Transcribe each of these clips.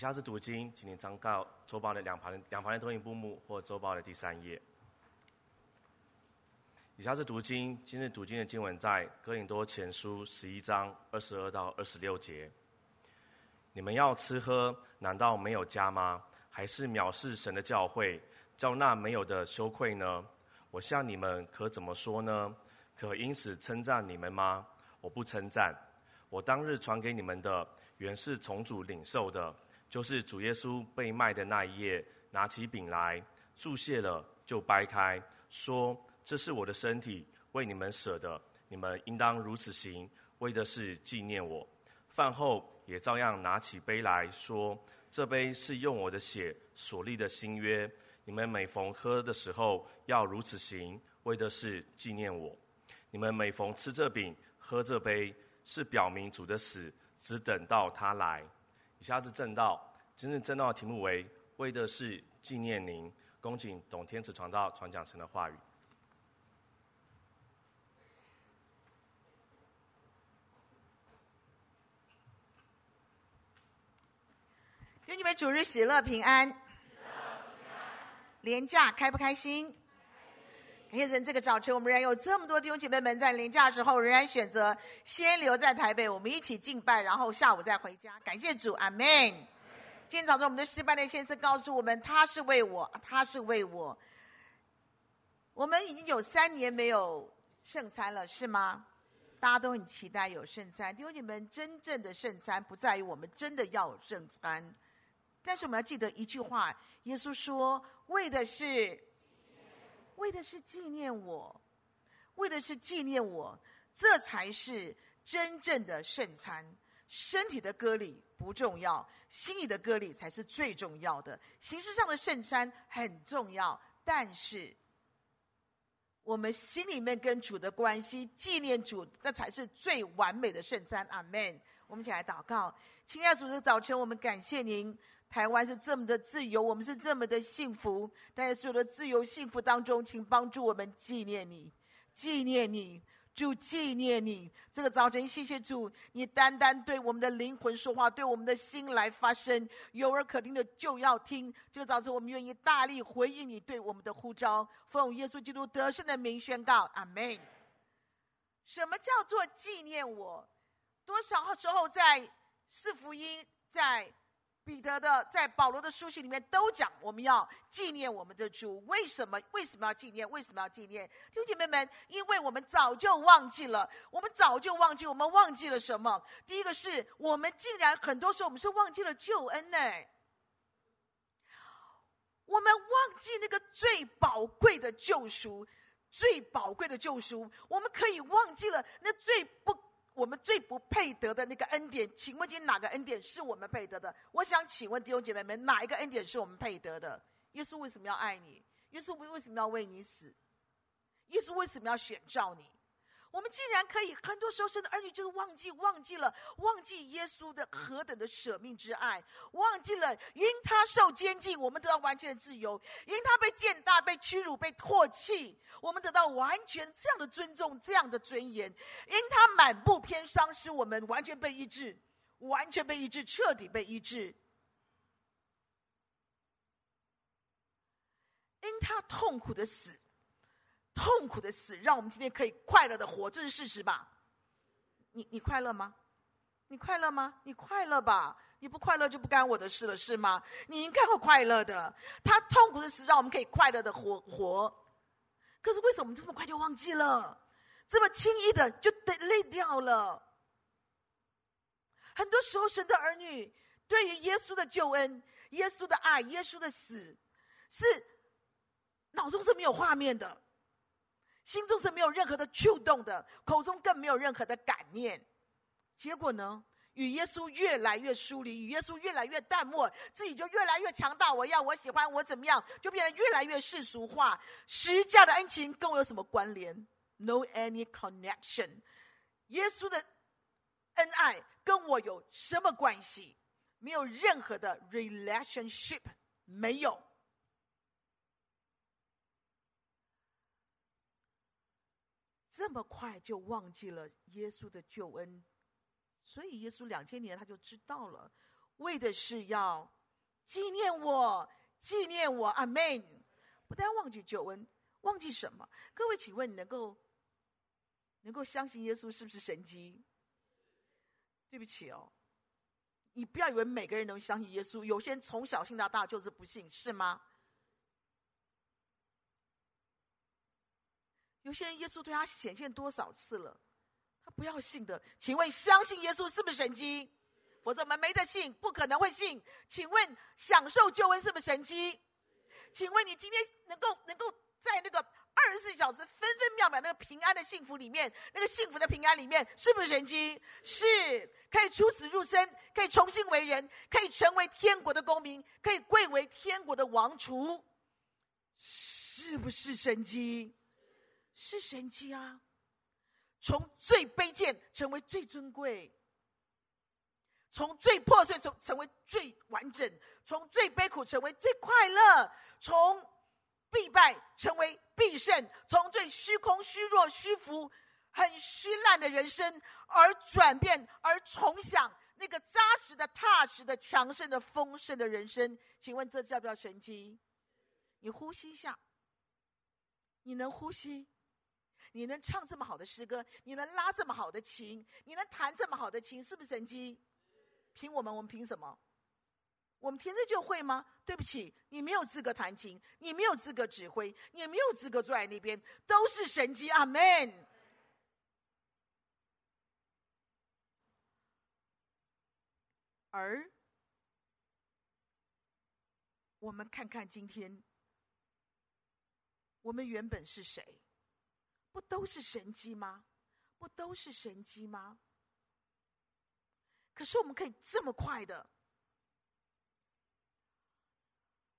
以下是读经，请您张到周报的两旁两旁的投影布幕或周报的第三页。以下是读经，今日读经的经文在哥林多前书十一章二十二到二十六节。你们要吃喝，难道没有家吗？还是藐视神的教会，叫那没有的羞愧呢？我向你们可怎么说呢？可因此称赞你们吗？我不称赞。我当日传给你们的，原是从主领受的，就是主耶稣被卖的那一夜，拿起饼来，祝谢了，就掰开，说。这是我的身体，为你们舍的，你们应当如此行，为的是纪念我。饭后也照样拿起杯来说：这杯是用我的血所立的新约，你们每逢喝的时候要如此行，为的是纪念我。你们每逢吃这饼、喝这杯，是表明主的死，只等到他来。以下是正道，今日正道的题目为“为的是纪念您”。恭请董天慈传道传讲神的话语。愿你们主日喜乐平安，连假开不开心？感谢神，这个早晨我们仍然有这么多弟兄姐妹们在临驾时候仍然选择先留在台北，我们一起敬拜，然后下午再回家。感谢主，阿门。今天早上我们的诗班的先生告诉我们，他是为我，他是为我。我们已经有三年没有圣餐了，是吗？大家都很期待有圣餐。弟兄姐妹们，真正的圣餐不在于我们真的要圣餐。但是我们要记得一句话，耶稣说：“为的是，为的是纪念我，为的是纪念我，这才是真正的圣餐。身体的割礼不重要，心里的割礼才是最重要的。形式上的圣餐很重要，但是我们心里面跟主的关系，纪念主，这才是最完美的圣餐。阿门。我们一起来祷告，亲爱的主，这早晨我们感谢您。”台湾是这么的自由，我们是这么的幸福。但在所有的自由幸福当中，请帮助我们纪念你，纪念你，主纪念你。这个早晨，谢谢主，你单单对我们的灵魂说话，对我们的心来发声。有耳可听的就要听。这个早晨，我们愿意大力回应你对我们的呼召，奉耶稣基督得胜的名宣告，阿门。什么叫做纪念我？多少时候在四福音在。彼得的在保罗的书信里面都讲，我们要纪念我们的主。为什么？为什么要纪念？为什么要纪念？弟兄姐妹们，因为我们早就忘记了，我们早就忘记，我们忘记了什么？第一个是我们竟然很多时候我们是忘记了救恩呢。我们忘记那个最宝贵的救赎，最宝贵的救赎，我们可以忘记了那最不。我们最不配得的那个恩典，请问今天哪个恩典是我们配得的？我想请问弟兄姐妹们，哪一个恩典是我们配得的？耶稣为什么要爱你？耶稣为为什么要为你死？耶稣为什么要选召你？我们竟然可以，很多时候生的儿女就是忘记，忘记了，忘记耶稣的何等的舍命之爱，忘记了因他受监禁，我们得到完全的自由；因他被践踏、被屈辱、被唾弃，我们得到完全这样的尊重、这样的尊严；因他满布偏伤，使我们完全被医治，完全被医治，彻底被医治；因他痛苦的死。痛苦的死，让我们今天可以快乐的活，这是事实吧？你你快乐吗？你快乐吗？你快乐吧？你不快乐就不干我的事了，是吗？你应该会快乐的。他痛苦的死，让我们可以快乐的活活。可是为什么我们这么快就忘记了？这么轻易的就得累掉了？很多时候，神的儿女对于耶稣的救恩、耶稣的爱、耶稣的死，是脑中是没有画面的。心中是没有任何的触动的，口中更没有任何的感念。结果呢，与耶稣越来越疏离，与耶稣越来越淡漠，自己就越来越强大。我要，我喜欢，我怎么样，就变得越来越世俗化。十架的恩情跟我有什么关联？No any connection。耶稣的恩爱跟我有什么关系？没有任何的 relationship，没有。这么快就忘记了耶稣的救恩，所以耶稣两千年他就知道了，为的是要纪念我，纪念我，阿门。不但忘记救恩，忘记什么？各位，请问你能够能够相信耶稣是不是神迹？对不起哦，你不要以为每个人能相信耶稣，有些人从小信到大就是不信，是吗？有些人耶稣对他显现多少次了，他不要信的。请问相信耶稣是不是神迹？否则我们没得信，不可能会信。请问享受救恩是不是神迹？请问你今天能够能够在那个二十四小时分分秒秒那个平安的幸福里面，那个幸福的平安里面，是不是神迹？是，可以出死入生，可以重新为人，可以成为天国的公民，可以贵为天国的王储，是不是神迹？是神迹啊！从最卑贱成为最尊贵，从最破碎成成为最完整，从最悲苦成为最快乐，从必败成为必胜，从最虚空、虚弱、虚浮、很虚烂的人生而转变，而重享那个扎实的、踏实的、强盛的、丰盛的人生。请问这叫不叫神迹？你呼吸一下，你能呼吸？你能唱这么好的诗歌，你能拉这么好的琴，你能弹这么好的琴，是不是神机？凭我们，我们凭什么？我们天生就会吗？对不起，你没有资格弹琴，你没有资格指挥，你没有资格坐在那边，都是神机。阿门。而我们看看今天，我们原本是谁？不都是神迹吗？不都是神迹吗？可是我们可以这么快的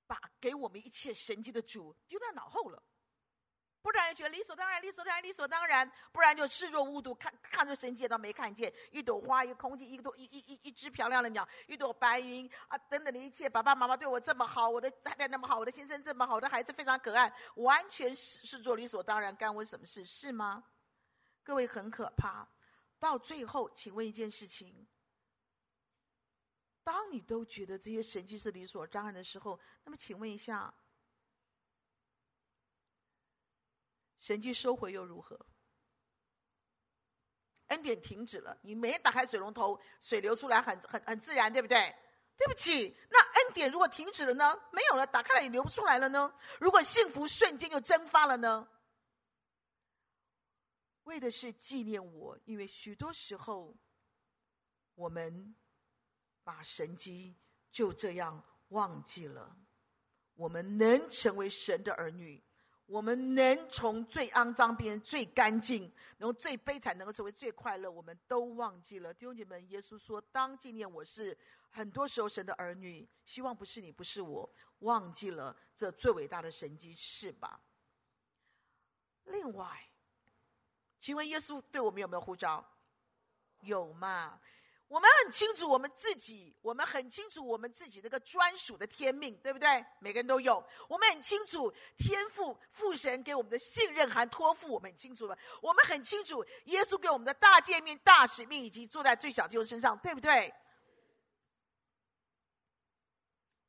把给我们一切神迹的主丢在脑后了，不然就觉得理所当然，理所当然，理所当然，不然就视若无睹，看看着神迹都没看见。一朵花，一个空气，一朵一一一一只漂亮的鸟，一朵白云啊，等等的一切，爸爸妈妈对我这么好，我的太太那么好，我的先生这么好，我的孩子非常可爱，完全是是做理所当然，干我什么事是吗？各位很可怕。到最后，请问一件事情。当你都觉得这些神迹是理所当然的时候，那么请问一下，神迹收回又如何？恩典停止了，你每天打开水龙头，水流出来很很很自然，对不对？对不起，那恩典如果停止了呢？没有了，打开了也流不出来了呢？如果幸福瞬间就蒸发了呢？为的是纪念我，因为许多时候我们。把神机就这样忘记了。我们能成为神的儿女，我们能从最肮脏变成最干净，能从最悲惨能够成为最快乐，我们都忘记了。弟兄姐妹，耶稣说：“当纪念我是很多时候神的儿女，希望不是你，不是我，忘记了这最伟大的神迹，是吧？”另外，请问耶稣对我们有没有呼召？有嘛？我们很清楚我们自己，我们很清楚我们自己那个专属的天命，对不对？每个人都有。我们很清楚天赋父神给我们的信任和托付，我们很清楚了。我们很清楚耶稣给我们的大诫命、大使命，以及坐在最小弟兄身上，对不对？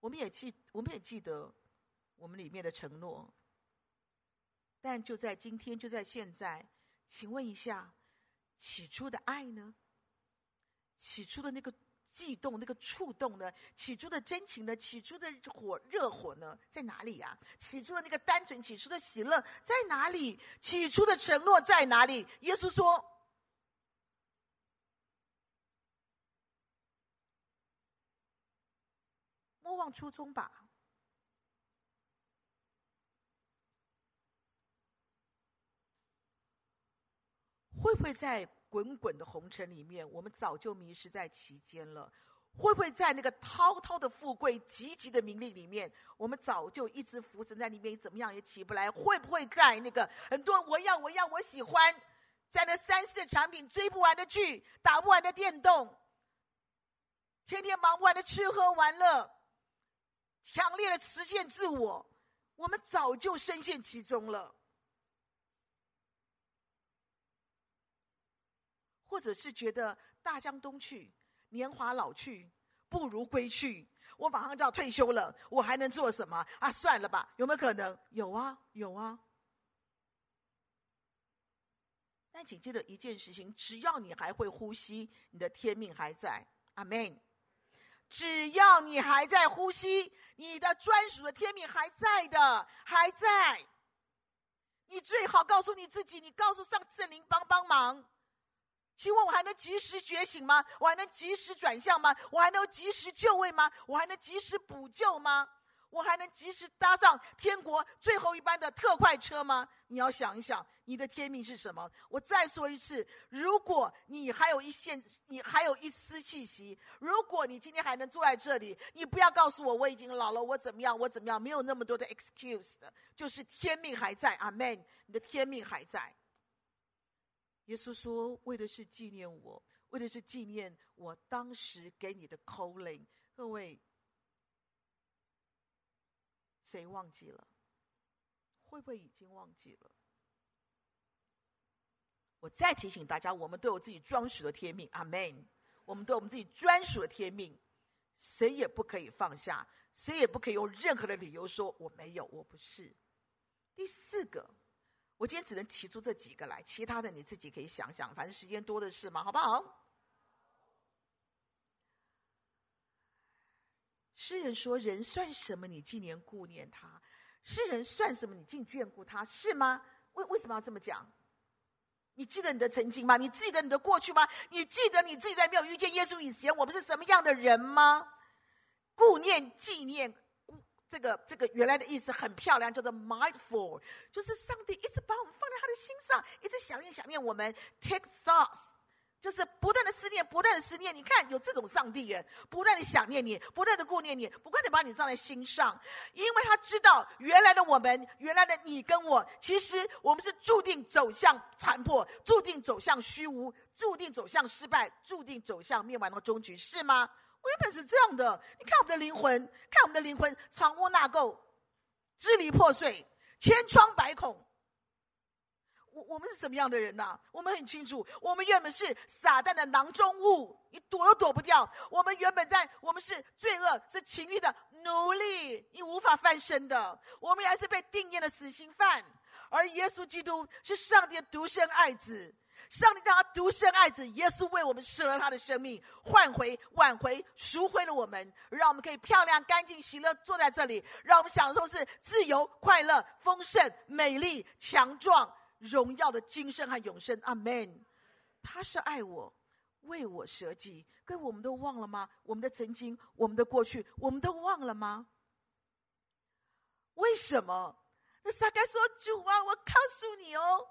我们也记，我们也记得我们里面的承诺。但就在今天，就在现在，请问一下，起初的爱呢？起初的那个悸动，那个触动呢？起初的真情呢？起初的火热火呢？在哪里呀？起初的那个单纯，起初的喜乐在哪里？起初的承诺在哪里？耶稣说：“莫忘初衷吧。”会不会在？滚滚的红尘里面，我们早就迷失在其间了。会不会在那个滔滔的富贵、急急的名利里面，我们早就一直浮沉在里面，怎么样也起不来？会不会在那个很多我要、我要、我喜欢，在那三 C 的产品、追不完的剧、打不完的电动、天天忙不完的吃喝玩乐、强烈的实现自我，我们早就深陷其中了。或者是觉得大江东去，年华老去，不如归去。我马上就要退休了，我还能做什么啊？算了吧，有没有可能？有啊，有啊。但请记得一件事情：只要你还会呼吸，你的天命还在。阿门。只要你还在呼吸，你的专属的天命还在的，还在。你最好告诉你自己，你告诉上圣灵帮帮忙。请问我还能及时觉醒吗？我还能及时转向吗？我还能及时就位吗？我还能及时补救吗？我还能及时搭上天国最后一班的特快车吗？你要想一想，你的天命是什么？我再说一次，如果你还有一线，你还有一丝气息，如果你今天还能坐在这里，你不要告诉我我已经老了，我怎么样，我怎么样，没有那么多的 excuse 的，就是天命还在。阿门，你的天命还在。耶稣说：“为的是纪念我，为的是纪念我当时给你的 calling。”各位，谁忘记了？会不会已经忘记了？我再提醒大家，我们都有自己专属的天命。阿门。我们都有我们自己专属的天命，谁也不可以放下，谁也不可以用任何的理由说我没有，我不是。第四个。我今天只能提出这几个来，其他的你自己可以想想，反正时间多的是嘛，好不好？诗人说：“人算什么？你纪念顾念他；诗人算什么？你竟眷顾他，是吗？为为什么要这么讲？你记得你的曾经吗？你记得你的过去吗？你记得你自己在没有遇见耶稣以前，我们是什么样的人吗？顾念、纪念。”这个这个原来的意思很漂亮，叫做 mindful，就是上帝一直把我们放在他的心上，一直想念想念我们。Take thoughts，就是不断的思念，不断的思念。你看有这种上帝耶，不断的想念你，不断的顾念你，不断的把你放在心上，因为他知道原来的我们，原来的你跟我，其实我们是注定走向残破，注定走向虚无，注定走向失败，注定走向灭亡的终局，是吗？我原本是这样的，你看我们的灵魂，看我们的灵魂，藏污纳垢，支离破碎，千疮百孔。我我们是什么样的人呐、我们很清楚，我们原本是撒旦的囊中物，你躲都躲不掉。我们原本在，我们是罪恶，是情欲的奴隶，你无法翻身的。我们原来是被定验的死刑犯，而耶稣基督是上帝的独生爱子。上帝让他独生爱子耶稣为我们舍了他的生命，换回、挽回、赎回了我们，让我们可以漂亮、干净、喜乐坐在这里，让我们享受是自由、快乐、丰盛、美丽、强壮、荣耀的今生和永生。阿门。他是爱我，为我舍己，跟我们都忘了吗？我们的曾经，我们的过去，我们都忘了吗？为什么？那撒该说：“主啊，我告诉你哦。”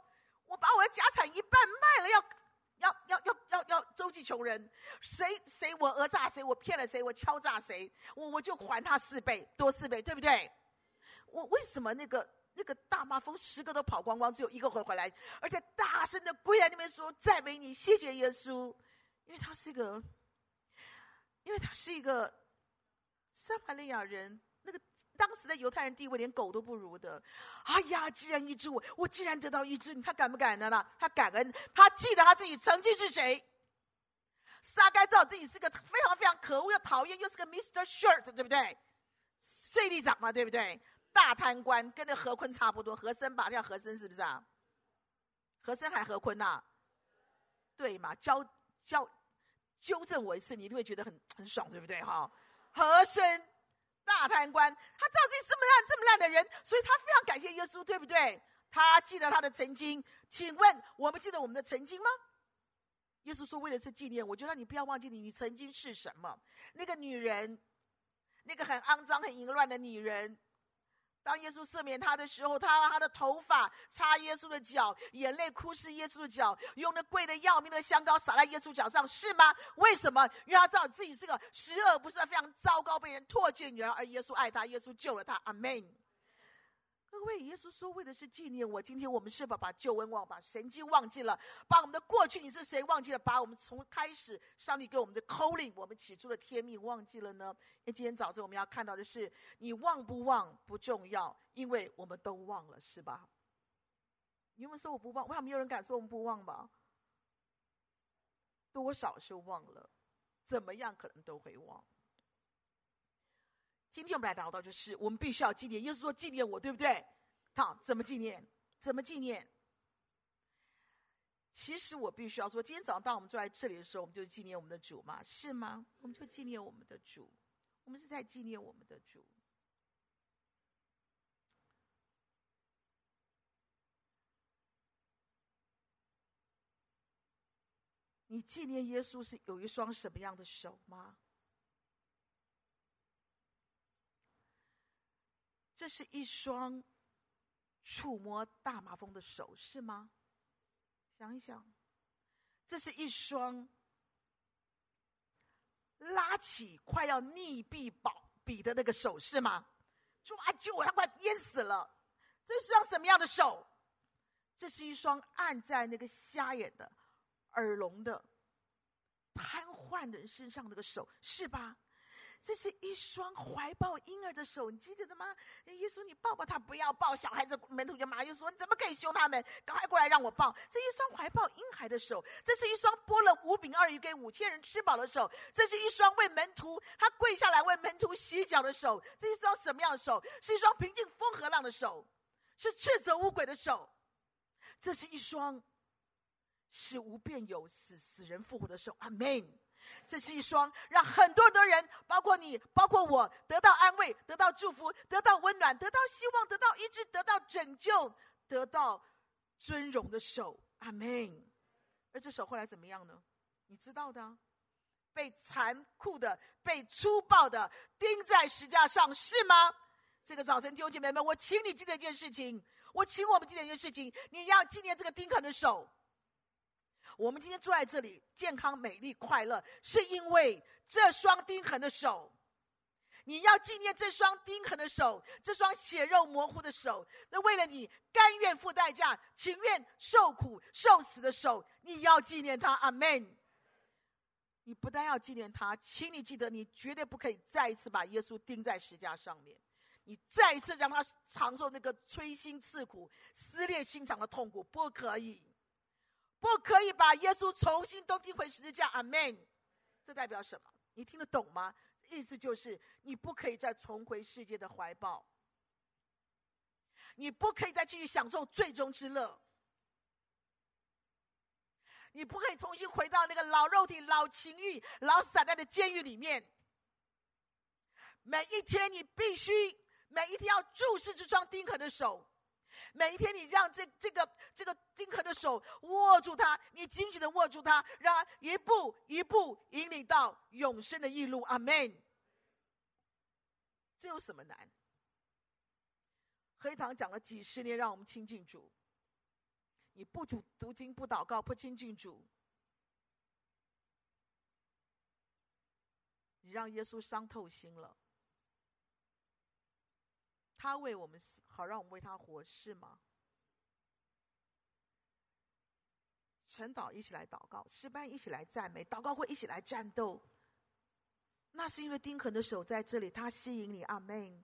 我把我的家产一半卖了，要要要要要要周济穷人。谁谁我讹诈谁，我骗了谁，我敲诈谁，我我就还他四倍多四倍，对不对？我为什么那个那个大麻风十个都跑光光，只有一个回回来，而且大声的跪在那边说赞美你，谢谢耶稣，因为他是一个，因为他是一个撒玛利亚人，当时的犹太人地位连狗都不如的，哎呀！既然医治我，我既然得到医治，他感不感恩呢？他感恩，他记得他自己曾经是谁。撒该知道自己是个非常非常可恶又讨厌，又是个 Mr. Shirt，对不对？税吏长嘛，对不对？大贪官，跟那个何坤差不多，和珅吧，叫和珅是不是啊？和珅还何坤呐、对嘛？教教纠正我一次，你一定会觉得很很爽，对不对？哈，和珅。大贪官，他知道自己这么烂、这么烂的人，所以他非常感谢耶稣，对不对？他记得他的曾经。请问我们记得我们的曾经吗？耶稣说：“为了这纪念，我就让你不要忘记你，你曾经是什么？那个女人，那个很肮脏、很淫乱的女人。”当耶稣赦免他的时候，他让他的头发擦耶稣的脚，眼泪哭湿耶稣的脚，用那贵的要命的香膏洒在耶稣脚上，是吗？为什么？因为他知道自己是个十恶不赦、非常糟糕、被人唾弃的女人，而耶稣爱他，耶稣救了他。阿门。各位，耶稣说为的是纪念我。今天我们是否把救恩忘，把神迹忘记了？把我们的过去你是谁忘记了？把我们从开始上帝给我们的 calling，我们起初的天命忘记了呢？因为今天早晨我们要看到的是，你忘不忘不重要，因为我们都忘了，是吧？你们说我不忘，为什么没有人敢说我们不忘吧？多少是忘了，怎么样可能都会忘。今天我们来聊到，就是我们必须要纪念。耶稣说：“纪念我，对不对？”好，怎么纪念？怎么纪念？其实我必须要说，今天早上当我们坐在这里的时候，我们就纪念我们的主嘛，是吗？我们就纪念我们的主，我们是在纪念我们的主。你纪念耶稣是有一双什么样的手吗？这是一双触摸大麻风的手，是吗？想一想，这是一双拉起快要溺毙保彼的那个手，是吗？主啊，救我，他快淹死了！这是双什么样的手？这是一双按在那个瞎眼的。耳聋的、瘫痪的人身上那个手，是吧？这是一双怀抱婴儿的手，你记得的吗？耶稣，你抱抱他，不要抱小孩子。门徒就骂耶稣：“你怎么可以凶他们？赶快过来让我抱！”这一双怀抱婴孩的手，这是一双拨了五饼二鱼给五千人吃饱的手，这是一双为门徒他跪下来为门徒洗脚的手，这一双什么样的手？是一双平静风和浪的手，是斥责污鬼的手，这是一双。是无变有死，死人复活的手，阿门。这是一双让很多的人，包括你，包括我，得到安慰，得到祝福，得到温暖，得到希望，得到医治，得到拯救，得到尊荣的手，阿门。而这手后来怎么样呢？你知道的，被残酷的、被粗暴的钉在石架上，是吗？这个早晨，弟兄姐妹们，我请你记得一件事情，我请我们记得一件事情，你要纪念这个钉痕的手。我们今天坐在这里，健康、美丽、快乐，是因为这双钉痕的手。你要纪念这双钉痕的手，这双血肉模糊的手。那为了你甘愿付代价、情愿受苦、受死的手，你要纪念他。阿门。你不但要纪念他，请你记得，你绝对不可以再一次把耶稣钉在石架上面。你再一次让他尝受那个摧心刺骨、撕裂心肠的痛苦，不可以。不可以把耶稣重新都钉回十字架，阿门。这代表什么？你听得懂吗？意思就是你不可以再重回世界的怀抱，你不可以再继续享受最终之乐，你不可以重新回到那个老肉体、老情欲、老散在的监狱里面。每一天你必须，每一天要注视这双钉痕的手。每一天，你让这这个这个钉痕的手握住他，你紧紧的握住他，让他一步一步引领到永生的义路。阿门。这有什么难？黑堂讲了几十年，让我们亲近主。你不读读经，不祷告，不亲近主，你让耶稣伤透心了。他为我们死，好让我们为他活，是吗？晨祷一起来祷告，诗班一起来赞美，祷告会一起来战斗。那是因为丁肯的手在这里，他吸引你，阿门。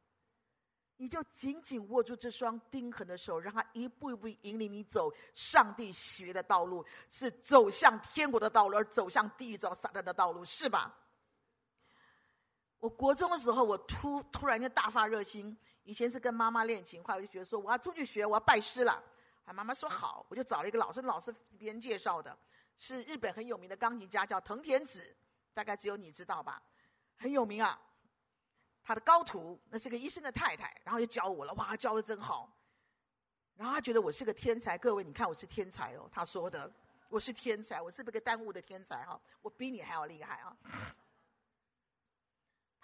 你就紧紧握住这双丁肯的手，让他一步一步引领你走上帝学的道路，是走向天国的道路，而走向地狱、走撒旦的道路，是吧？我国中的时候，我突突然间大发热心。以前是跟妈妈练琴，后来我就觉得说我要出去学，我要拜师了。啊，妈妈说好，我就找了一个老师，老师是别人介绍的，是日本很有名的钢琴家，叫藤田子，大概只有你知道吧，很有名啊。他的高徒，那是个医生的太太，然后就教我了，哇，教的真好。然后他觉得我是个天才，各位你看我是天才哦，他说的我是天才，我是不是个耽误的天才哈？我比你还要厉害啊。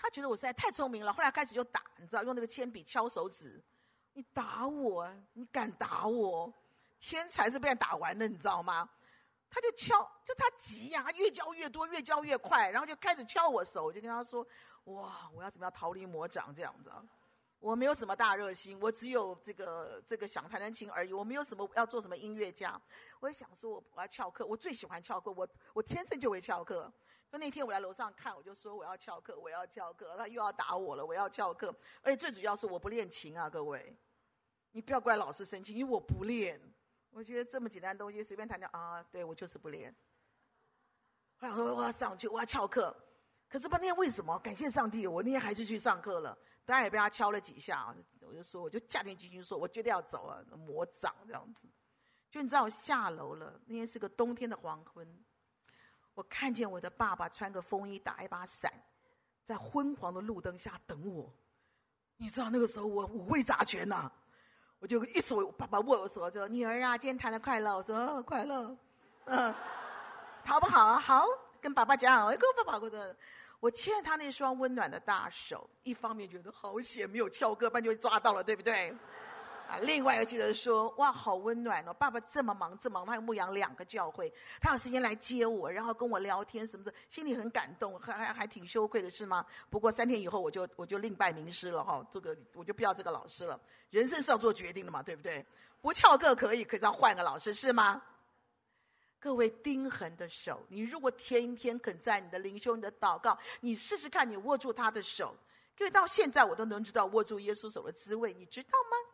他觉得我实在太聪明了，后来开始就打，你知道，用那个铅笔敲手指。你打我，你敢打我？天才是被人打完的，你知道吗？他就敲，就他急呀、啊，越教越多，越教越快，然后就开始敲我手。我就跟他说：“哇，我要怎么样逃离魔掌这样子？我没有什么大热心，我只有这个这个想弹弹琴而已，我没有什么要做什么音乐家。我就想说，我我要翘课，我最喜欢翘课，我我天生就会翘课。”那天我来楼上看，我就说我要翘课，我要翘课。他又要打我了，我要翘课。而且最主要是我不练琴啊，各位，你不要怪老师生气，因为我不练。我觉得这么简单的东西随便弹弹啊，对我就是不练。后我说我要上去，我要翘课。可是那天为什么？感谢上帝，我那天还是去上课了，当然也被他敲了几下。我就说，我就下定决心说，我绝对要走了，魔掌这样子。就你知道，我下楼了，那天是个冬天的黄昏，我看见我的爸爸穿个风衣，打一把伞，在昏黄的路灯下等我。你知道那个时候我五味杂全呐，我就一手爸爸握我手，就说：“女儿啊，今天谈的快乐。”我说：“，快乐，嗯，好不好啊？好，跟爸爸讲，我跟爸爸过的。”我牵着他那双温暖的大手，一方面觉得好险没有翘课，不然就抓到了，对不对？啊，另外又记得说，哇，好温暖哦！爸爸这么忙，这么忙，他要牧养两个教会，他有时间来接我，然后跟我聊天什么的，心里很感动，还还还挺羞愧的，是吗？不过三天以后我就我就另拜名师了哈，这个我就不要这个老师了。人生是要做决定的嘛，对不对？不翘课可以，可是要换个老师，是吗？各位钉痕的手，你如果天天肯在你的灵修、你的祷告，你试试看，你握住他的手。各位到现在我都能知道握住耶稣手的滋味，你知道吗？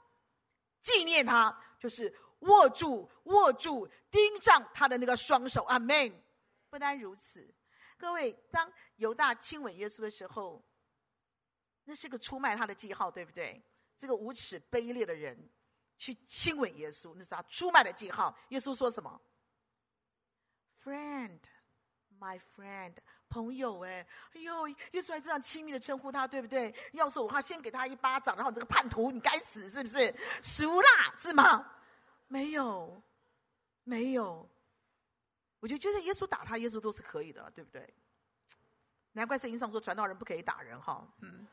纪念他，就是握住、握住、钉上他的那个双手。阿门。不单如此，各位，当犹大亲吻耶稣的时候，那是个出卖他的记号，对不对？这个无耻卑劣的人去亲吻耶稣，那是他出卖的记号。耶稣说什么？Friend, my friend，朋友哎，哎呦，耶稣还这样亲密的称呼他，对不对？要是我的话，先给他一巴掌，然后你这个叛徒，你该死，是不是？熟啦，是吗？没有，没有。我就觉得耶稣打他，耶稣都是可以的，对不对？难怪圣经上说传道人不可以打人哈。嗯。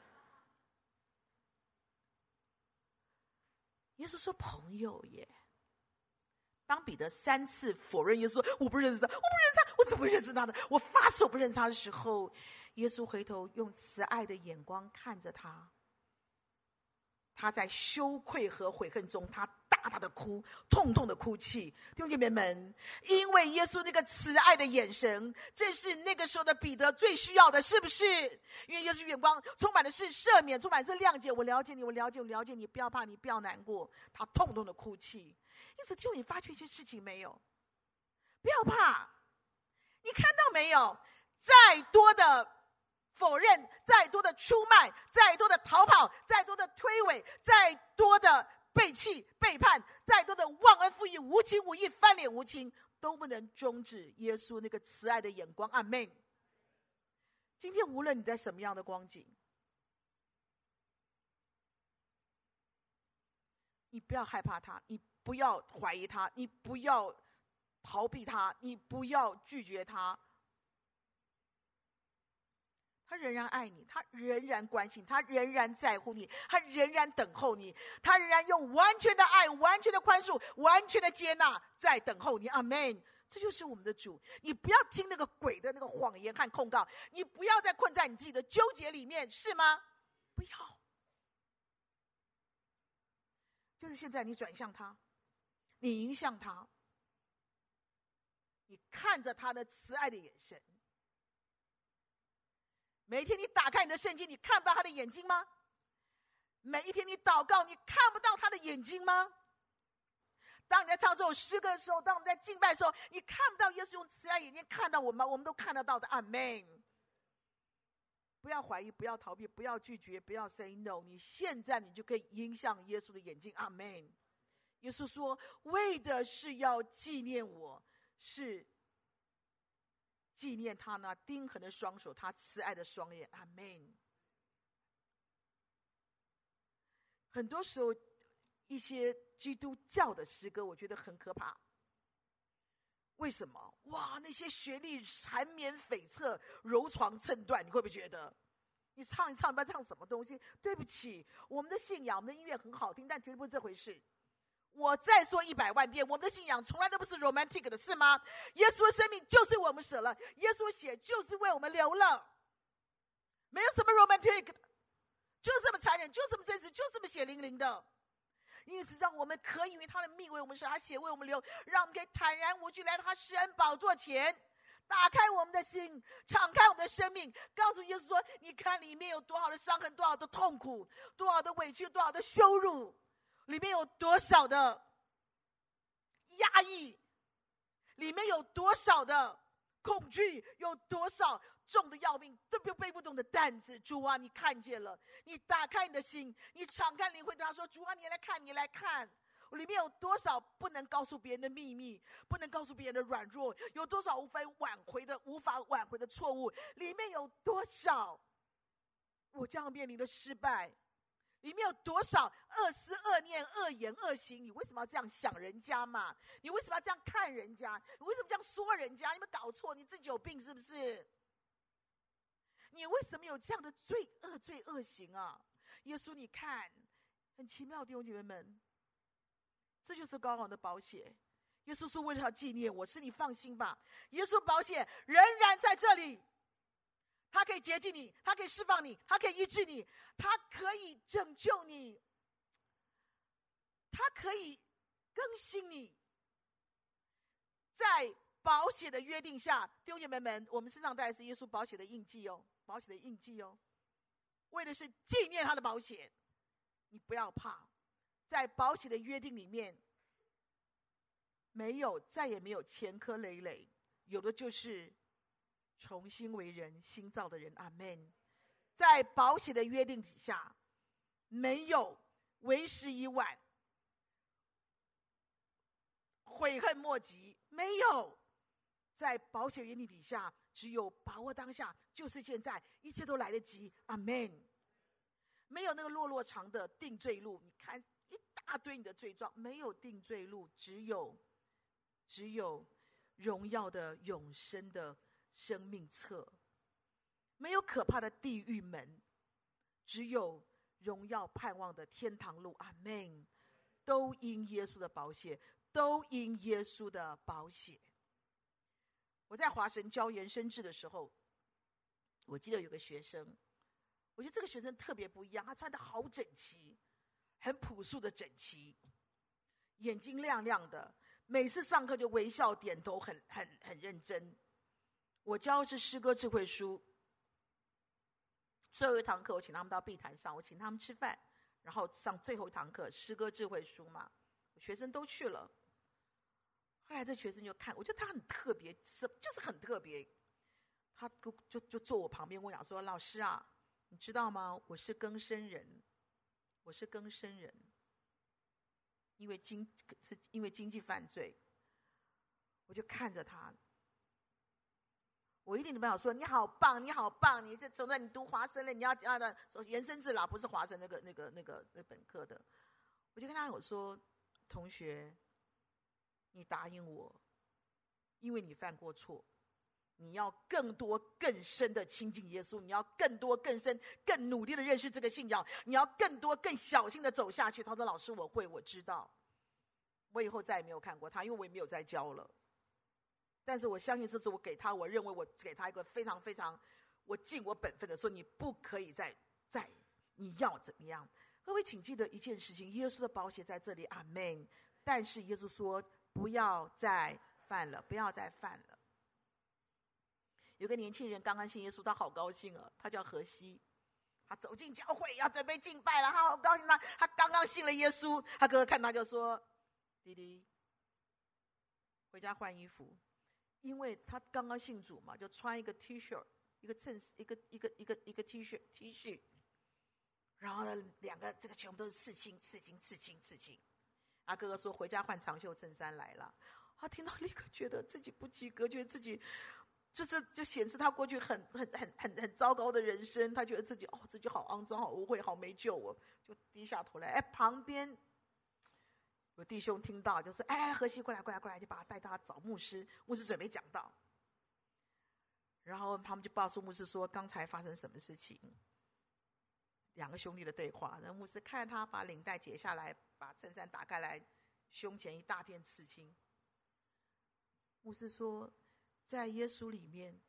耶稣说朋友耶。当彼得三次否认耶稣，我不认识他，我不认识他，我怎么认识他的？我发誓我不认识他的时候，耶稣回头用慈爱的眼光看着他。他在羞愧和悔恨中，他大大的哭，痛痛的哭泣。弟兄姐妹们，因为耶稣那个慈爱的眼神，正是那个时候的彼得最需要的，是不是？因为耶稣眼光充满的是赦免，充满是谅解。我了解你，我了解，我了解你，不要怕，你不要难过。他痛痛的哭泣。因此，就你发觉一些事情没有？不要怕，你看到没有？再多的否认，再多的出卖，再多的逃跑，再多的推诿，再多的背弃、背叛，再多的忘恩负义、无情无义、翻脸无情，都不能终止耶稣那个慈爱的眼光。阿门。今天无论你在什么样的光景，你不要害怕他，你。不要怀疑他，你不要逃避他，你不要拒绝他。他仍然爱你，他仍然关心，他仍然在乎你，他仍然等候你，他仍然用完全的爱、完全的宽恕、完全的接纳在等候你。阿门。这就是我们的主。你不要听那个鬼的那个谎言和控告，你不要再困在你自己的纠结里面，是吗？不要。就是现在，你转向他。你迎向他，你看着他的慈爱的眼神。每天你打开你的圣经，你看不到他的眼睛吗？每一天你祷告，你看不到他的眼睛吗？当你在唱这首诗歌的时候，当我们在敬拜的时候，你看不到耶稣用慈爱眼睛看到我们吗？我们都看得到的。阿门。不要怀疑，不要逃避，不要拒绝，不要 say no。你现在你就可以迎向耶稣的眼睛。阿门。耶稣说：“为的是要纪念我，是纪念他那钉痕的双手，他慈爱的双眼。”阿门。很多时候，一些基督教的诗歌，我觉得很可怕。为什么？哇，那些旋律缠绵悱恻、柔肠寸断，你会不会觉得？你唱一唱，不知道唱什么东西？对不起，我们的信仰，我们的音乐很好听，但绝对不是这回事。我再说一百万遍，我们的信仰从来都不是 romantic 的，是吗？耶稣的生命就是为我们舍了，耶稣血就是为我们流了，没有什么 romantic 的，就这么残忍，就这么真实，就这么血淋淋的。因此，让我们可以为他的命为我们舍，他血为我们流，让我们可以坦然无惧来到他施恩宝座前，打开我们的心，敞开我们的生命，告诉耶稣说：“你看里面有多少的伤痕，多少的痛苦，多少的委屈，多少的羞辱。”里面有多少的压抑？里面有多少的恐惧？有多少重的要命，都背不动的担子。主啊，你看见了，你打开你的心，你敞开灵会，对他说：“主啊，你来看，你来看，里面有多少不能告诉别人的秘密，不能告诉别人的软弱，有多少无法挽回的、无法挽回的错误，里面有多少我将要面临的失败。”里面有多少恶思、恶念、恶言、恶行？你为什么要这样想人家嘛？你为什么要这样看人家？你为什么这样说人家？你们搞错，你自己有病是不是？你为什么有这样的罪恶、罪恶行啊？耶稣，你看，很奇妙，弟兄姐妹们，这就是高昂的保险。耶稣说：“为了要纪念我，是你放心吧。”耶稣保险仍然在这里。他可以洁净你，他可以释放你，他可以医治你，他可以拯救你，他可以更新你。在保险的约定下，弟兄姐妹们，我们身上带的是耶稣保险的印记哦，保险的印记哦，为的是纪念他的保险。你不要怕，在保险的约定里面，没有，再也没有前科累累，有的就是。重新为人，新造的人，阿门。在保险的约定底下，没有为时已晚，悔恨莫及。没有在保险约定底下，只有把握当下，就是现在，一切都来得及，阿门。没有那个落落长的定罪录，你看一大堆你的罪状，没有定罪录，只有只有荣耀的永生的。生命册，没有可怕的地狱门，只有荣耀盼望的天堂路。阿门。都因耶稣的保险，都因耶稣的保险。我在华神教研生制的时候，我记得有个学生，我觉得这个学生特别不一样，他穿的好整齐，很朴素的整齐，眼睛亮亮的，每次上课就微笑点头，很很很认真。我教的是诗歌智慧书，最后一堂课我请他们到碧潭上，我请他们吃饭，然后上最后一堂课诗歌智慧书嘛，学生都去了。后来这学生就看，我觉得他很特别，是就是很特别。他就就就坐我旁边，跟我讲说：“老师啊，你知道吗？我是更生人，我是更生人，因为经是因为经济犯罪。”我就看着他。我一定没有说你好棒，你好棒，你这从在你读华生了，你要要的延伸至啦，不是华生那个那个那个那本科的。我就跟他我说，同学，你答应我，因为你犯过错，你要更多更深的亲近耶稣，你要更多更深更努力的认识这个信仰，你要更多更小心的走下去。他说：“老师，我会，我知道。”我以后再也没有看过他，因为我也没有再教了。但是我相信这是我给他，我认为我给他一个非常非常，我尽我本分的说，你不可以再再，你要怎么样？各位请记得一件事情，耶稣的宝血在这里，阿门。但是耶稣说不要再犯了，不要再犯了。有个年轻人刚刚信耶稣，他好高兴啊，他叫何西，他走进教会要准备敬拜了，他好高兴，他他刚刚信了耶稣，他哥哥看他就说：“弟弟，回家换衣服。”因为他刚刚信主嘛，就穿一个 T 恤，一个衬，一个一个一个一个 T 恤 T 恤，然后呢，两个这个全部都是刺青，刺青，刺青，刺青。啊哥哥说回家换长袖衬衫来了，他听到立刻觉得自己不及格，觉得自己就是就显示他过去很很很很很糟糕的人生，他觉得自己哦自己好肮脏，好污秽，好没救哦，就低下头来。哎，旁边。有弟兄听到，就是哎，何西过来，过来，过来，就把他带到他找牧师。牧师准备讲道，然后他们就告诉牧师说，刚才发生什么事情。两个兄弟的对话，然后牧师看他把领带解下来，把衬衫打开来，胸前一大片刺青。牧师说，在耶稣里面，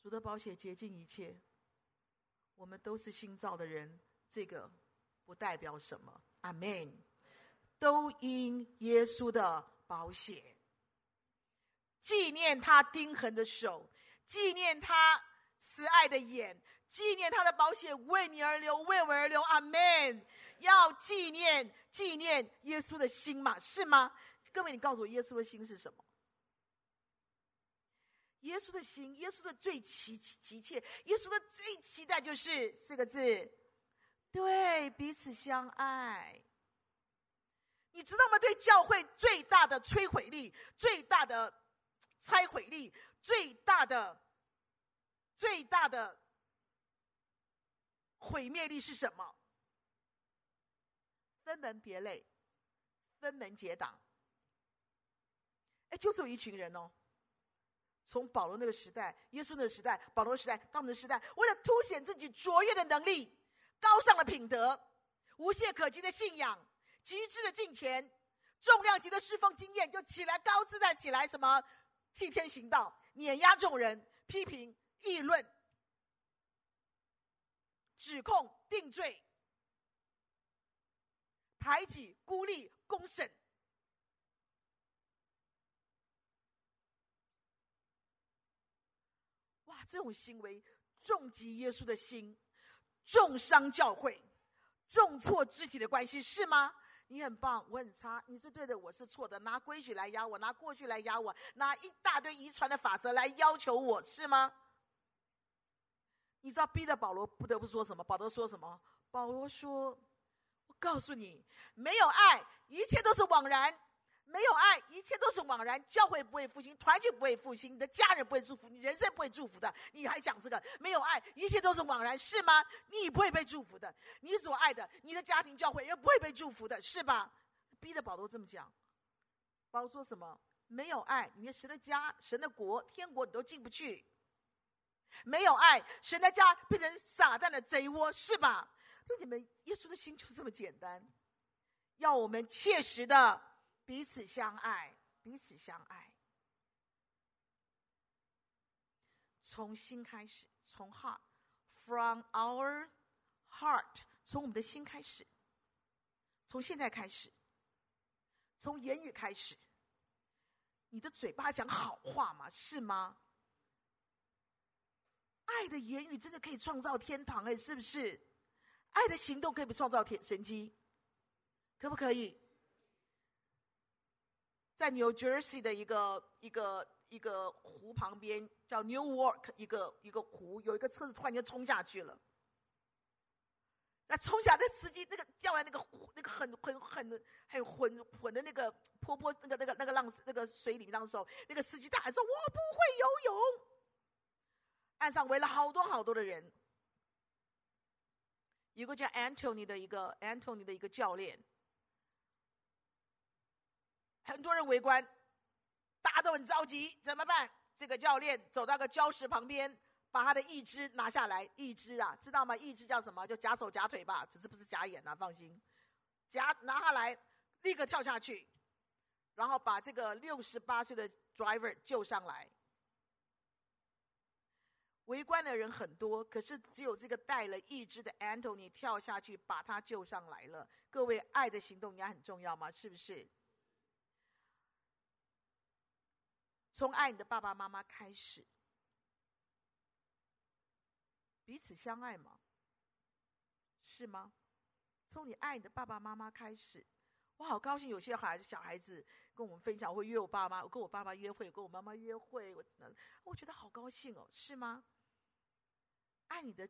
主的宝血洁净一切，我们都是新造的人，这个不代表什么。阿门。都因耶稣的保险，纪念他钉痕的手，纪念他慈爱的眼，纪念他的保险为你而流，为我而流。阿门。要纪念纪念耶稣的心嘛？是吗？各位，你告诉我，耶稣的心是什么？耶稣的心，耶稣的最急急切，耶稣的最期待就是四个字：对，彼此相爱。你知道吗？对教会最大的摧毁力、最大的拆毁力、最大的、最大的毁灭力是什么？分门别类，分门结党。哎，就是有一群人哦，从保罗那个时代、耶稣那个时代、保罗时代到我们的时代，为了凸显自己卓越的能力、高尚的品德、无懈可击的信仰。极致的敬虔，重量级的侍奉经验，就起来高姿态起来，什么替天行道，碾压众人，批评、议论、指控、定罪、排挤、孤立、公审。哇，这种行为重击耶稣的心，重伤教会，重挫肢体的关系，是吗？你很棒，我很差，你是对的，我是错的。拿规矩来压我，拿过去来压我，拿一大堆遗传的法则来要求我，是吗？你知道逼得保罗不得不说什么？保罗说什么？保罗说：“我告诉你，没有爱，一切都是枉然。”没有爱，一切都是枉然。教会不会复兴，团结不会复兴，你的家人不会祝福，你人生不会祝福的。你还讲这个？没有爱，一切都是枉然，是吗？你不会被祝福的。你所爱的，你的家庭教会也不会被祝福的，是吧？逼着保罗这么讲。保罗说什么？没有爱，你的神的家、神的国、天国你都进不去。没有爱，神的家变成撒旦的贼窝，是吧？那你们耶稣的心就这么简单，要我们切实的。彼此相爱，彼此相爱，从心开始，从 heart，from our heart，从我们的心开始，从现在开始，从言语开始。你的嘴巴讲好话吗？是吗？爱的言语真的可以创造天堂哎，是不是？爱的行动可以创造天神迹？可不可以？在 New Jersey 的一个一个一个湖旁边，叫 Newark，一个一个湖，有一个车子突然间冲下去了。那冲下，那司机那个掉在那个湖，那个很很很很浑浑的那个坡坡，那个那个那个浪那个水里面的时候，那个司机大喊说：“我不会游泳。”岸上围了好多好多的人，一个叫 Anthony 的一个 Anthony 的一个教练。很多人围观，大家都很着急，怎么办？这个教练走到个礁石旁边，把他的义肢拿下来。义肢啊，知道吗？义肢叫什么？就假手假腿吧，只是不是假眼啊，放心。假拿下来，立刻跳下去，然后把这个六十八岁的 driver 救上来。围观的人很多，可是只有这个带了义肢的 Anthony 跳下去把他救上来了。各位，爱的行动应该很重要吗？是不是？从爱你的爸爸妈妈开始，彼此相爱吗？是吗？从你爱你的爸爸妈妈开始，我好高兴。有些孩小孩子跟我们分享，我会约我爸妈，我跟我爸爸约会，跟我妈妈约会，我我觉得好高兴哦，是吗？爱你的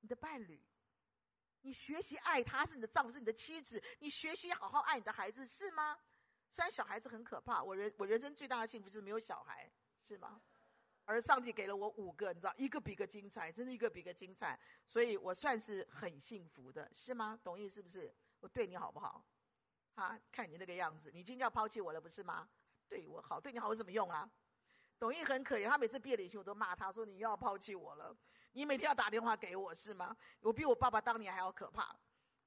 你的伴侣，你学习爱他，是你的丈夫，是你的妻子，你学习好好爱你的孩子，是吗？虽然小孩子很可怕，我人我人生最大的幸福就是没有小孩，是吗？而上帝给了我五个，你知道，一个比一个精彩，真是一个比一个精彩，所以我算是很幸福的，是吗？董毅是不是？我对你好不好？啊，看你那个样子，你今天要抛弃我了，不是吗？对我好，对你好有什么用啊？董毅很可怜，他每次毕业旅行我都骂他说，你又要抛弃我了，你每天要打电话给我是吗？我比我爸爸当年还要可怕。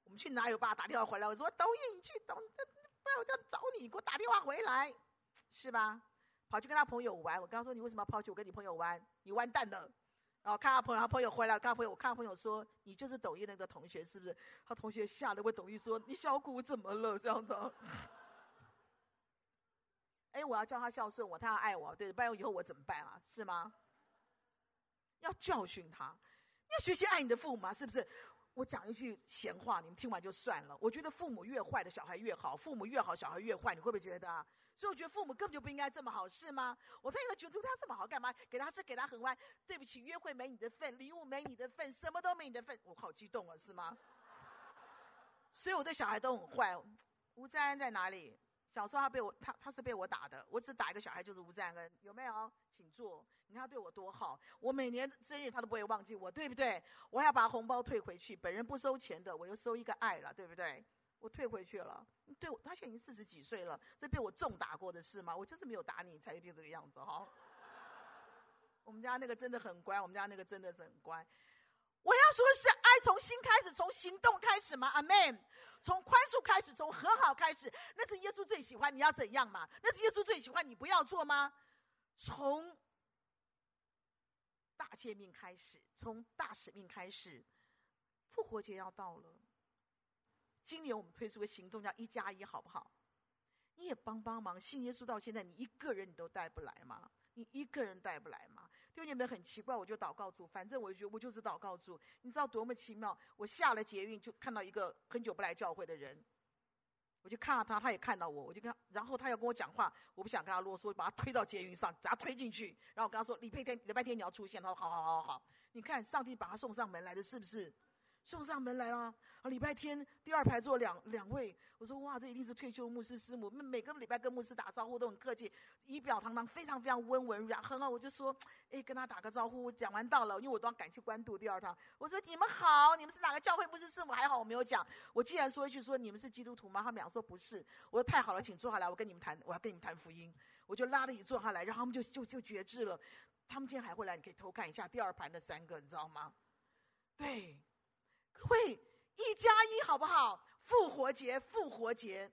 我们去哪有爸打电话回来？我说董毅，你去董。不然我就要找你，给我打电话回来，是吧？跑去跟他朋友玩。我跟他说：“你为什么要抛弃我？跟你朋友玩，你完蛋了。”然后看他朋友，他朋友回来，看他朋友，我看他朋友说：“你就是抖音那个同学，是不是？”他同学吓得问抖音说：“你小姑怎么了？这样子？”哎，我要教他孝顺我，他要爱我，对，不然以后我怎么办啊？是吗？要教训他，你要学习爱你的父母嘛，是不是？我讲一句闲话，你们听完就算了。我觉得父母越坏的小孩越好，父母越好小孩越坏，你会不会觉得？所以我觉得父母根本就不应该这么好，是吗？我他以为觉得他这么好干嘛？给他吃，给他很欢。对不起，约会没你的份，礼物没你的份，什么都没你的份。我好激动啊，是吗？所以我对小孩都很坏。吴在安在哪里？小时候他被我他他是被我打的，我只打一个小孩，就是吴在恩，有没有？请坐。你看他对我多好，我每年生日他都不会忘记我，对不对？我还要把红包退回去，本人不收钱的，我又收一个爱了，对不对？我退回去了。对我，他现在已经四十几岁了，这被我重打过的是吗？我就是没有打你，才会变这个样子哈。我们家那个真的很乖，我们家那个真的是很乖。我要说是爱从心开始，从行动开始吗？阿门。从宽恕开始，从和好开始，那是耶稣最喜欢。你要怎样嘛？那是耶稣最喜欢，你不要做吗？从大诫命开始，从大使命开始，复活节要到了。今年我们推出个行动叫一加一，好不好？你也帮帮忙。信耶稣到现在，你一个人你都带不来吗？你一个人带不来吗？就你们很奇怪，我就祷告主，反正我就我就是祷告主。你知道多么奇妙？我下了捷运就看到一个很久不来教会的人，我就看到他，他也看到我，我就跟，然后他要跟我讲话，我不想跟他啰嗦，把他推到捷运上，把他推进去，然后我跟他说：礼拜天礼拜天你要出现。他说：好好好好好。你看上帝把他送上门来的是不是？送上门来了！礼拜天第二排坐两两位，我说哇，这一定是退休牧师师母。每个礼拜跟牧师打招呼都很客气，仪表堂堂，非常非常温文雅，很好。我就说，哎，跟他打个招呼。讲完到了，因为我都要赶去关渡第二趟。我说你们好，你们是哪个教会牧师师母？还好我没有讲。我既然说一句说你们是基督徒吗？他们俩说不是。我说太好了，请坐下来，我跟你们谈，我要跟你们谈福音。我就拉着你坐下来，然后他们就就就决志了。他们今天还会来，你可以偷看一下第二排那三个，你知道吗？对。会一加一好不好？复活节，复活节，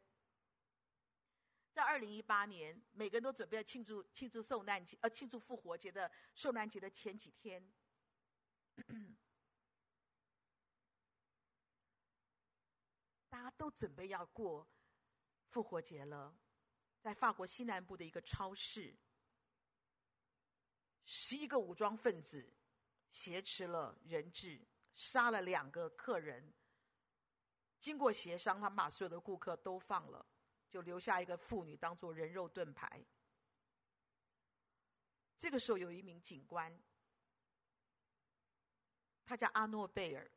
在二零一八年，每个人都准备要庆祝庆祝受难节，呃，庆祝复活节的受难节的前几天，大家都准备要过复活节了。在法国西南部的一个超市，十一个武装分子挟持了人质。杀了两个客人，经过协商，他们把所有的顾客都放了，就留下一个妇女当做人肉盾牌。这个时候，有一名警官，他叫阿诺贝尔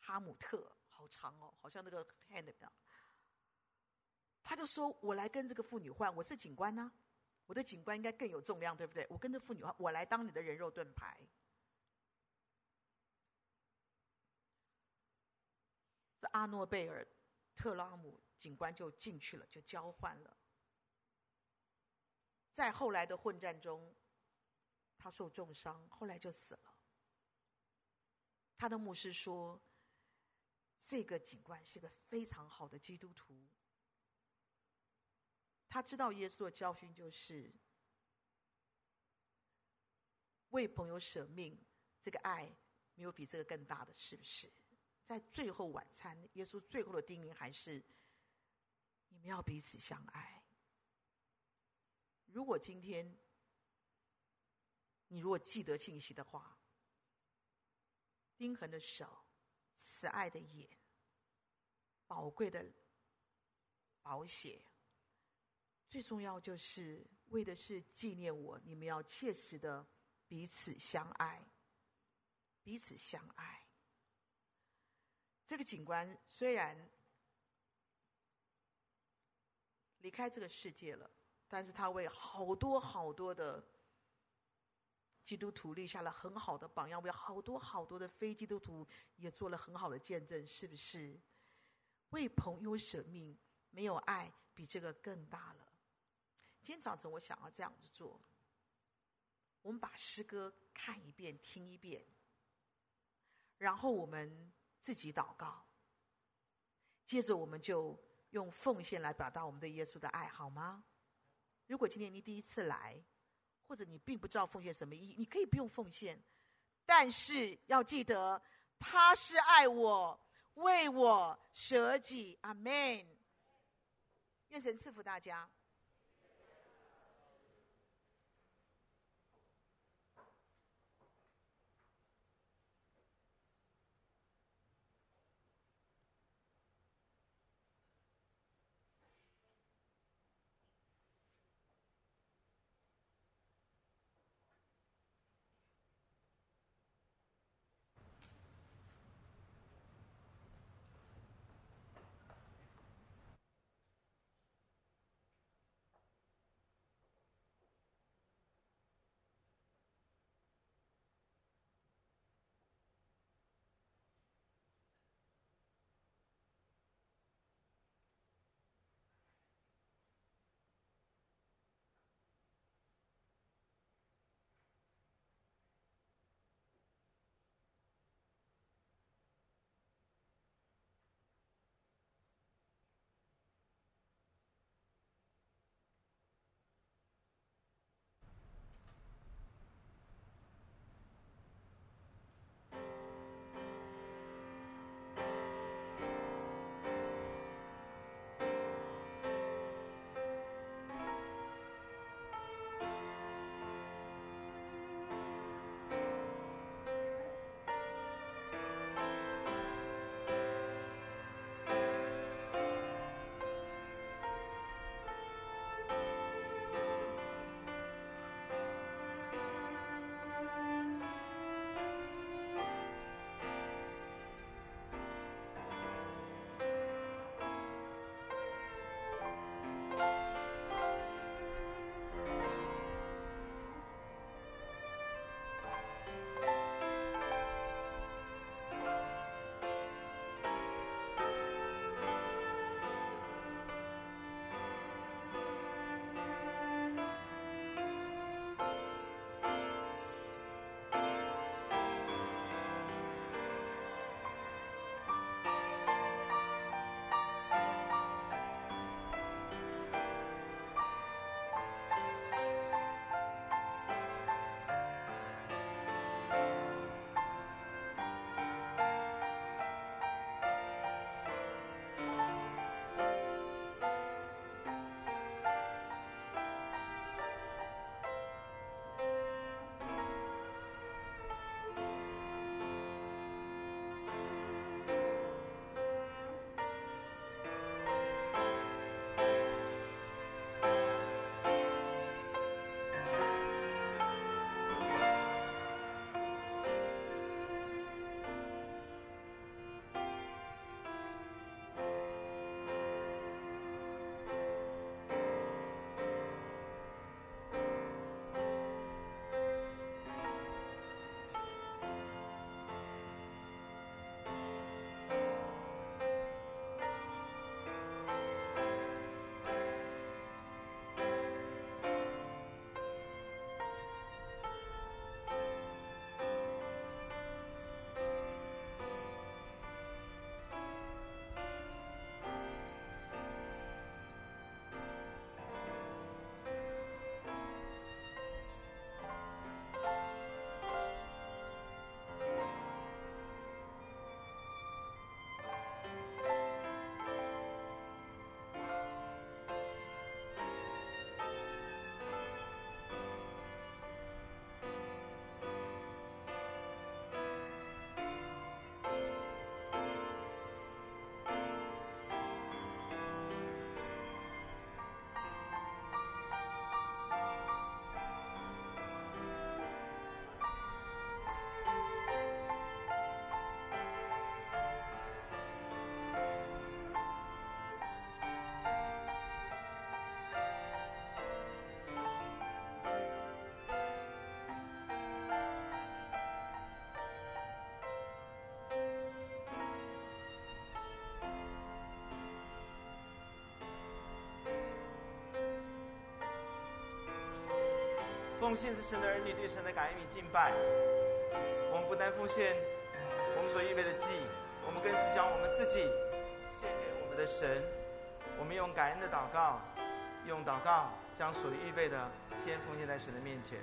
哈姆特，好长哦，好像那个 hand 他就说：“我来跟这个妇女换，我是警官呢、我的警官应该更有重量，对不对？我跟这妇女换，我来当你的人肉盾牌。”阿诺贝尔特拉姆警官就进去了，就交换了。在后来的混战中，他受重伤，后来就死了。他的牧师说：“这个警官是个非常好的基督徒，他知道耶稣的教训就是为朋友舍命，这个爱没有比这个更大的，是不是？”在最后晚餐，耶稣最后的叮咛还是：你们要彼此相爱。如果今天你如果记得信息的话，钉痕的手、慈爱的眼、宝贵的宝血，最重要就是为的是纪念我。你们要切实的彼此相爱，彼此相爱。这个警官虽然离开这个世界了，但是他为好多好多的基督徒立下了很好的榜样，为好多好多的非基督徒也做了很好的见证，是不是？为朋友舍命，没有爱比这个更大了。今天早晨我想要这样子做，我们把诗歌看一遍，听一遍，然后我们。自己祷告，接着我们就用奉献来表达我们对耶稣的爱，好吗？如果今天你第一次来，或者你并不知道奉献什么意义，你可以不用奉献，但是要记得他是爱我，为我舍己。阿门。愿神赐福大家。奉献是神的儿女对神的感恩与敬拜。我们不但奉献我们所预备的祭，我们更是将我们自己献给我们的神。我们用感恩的祷告，用祷告将所预备的先奉献在神的面前。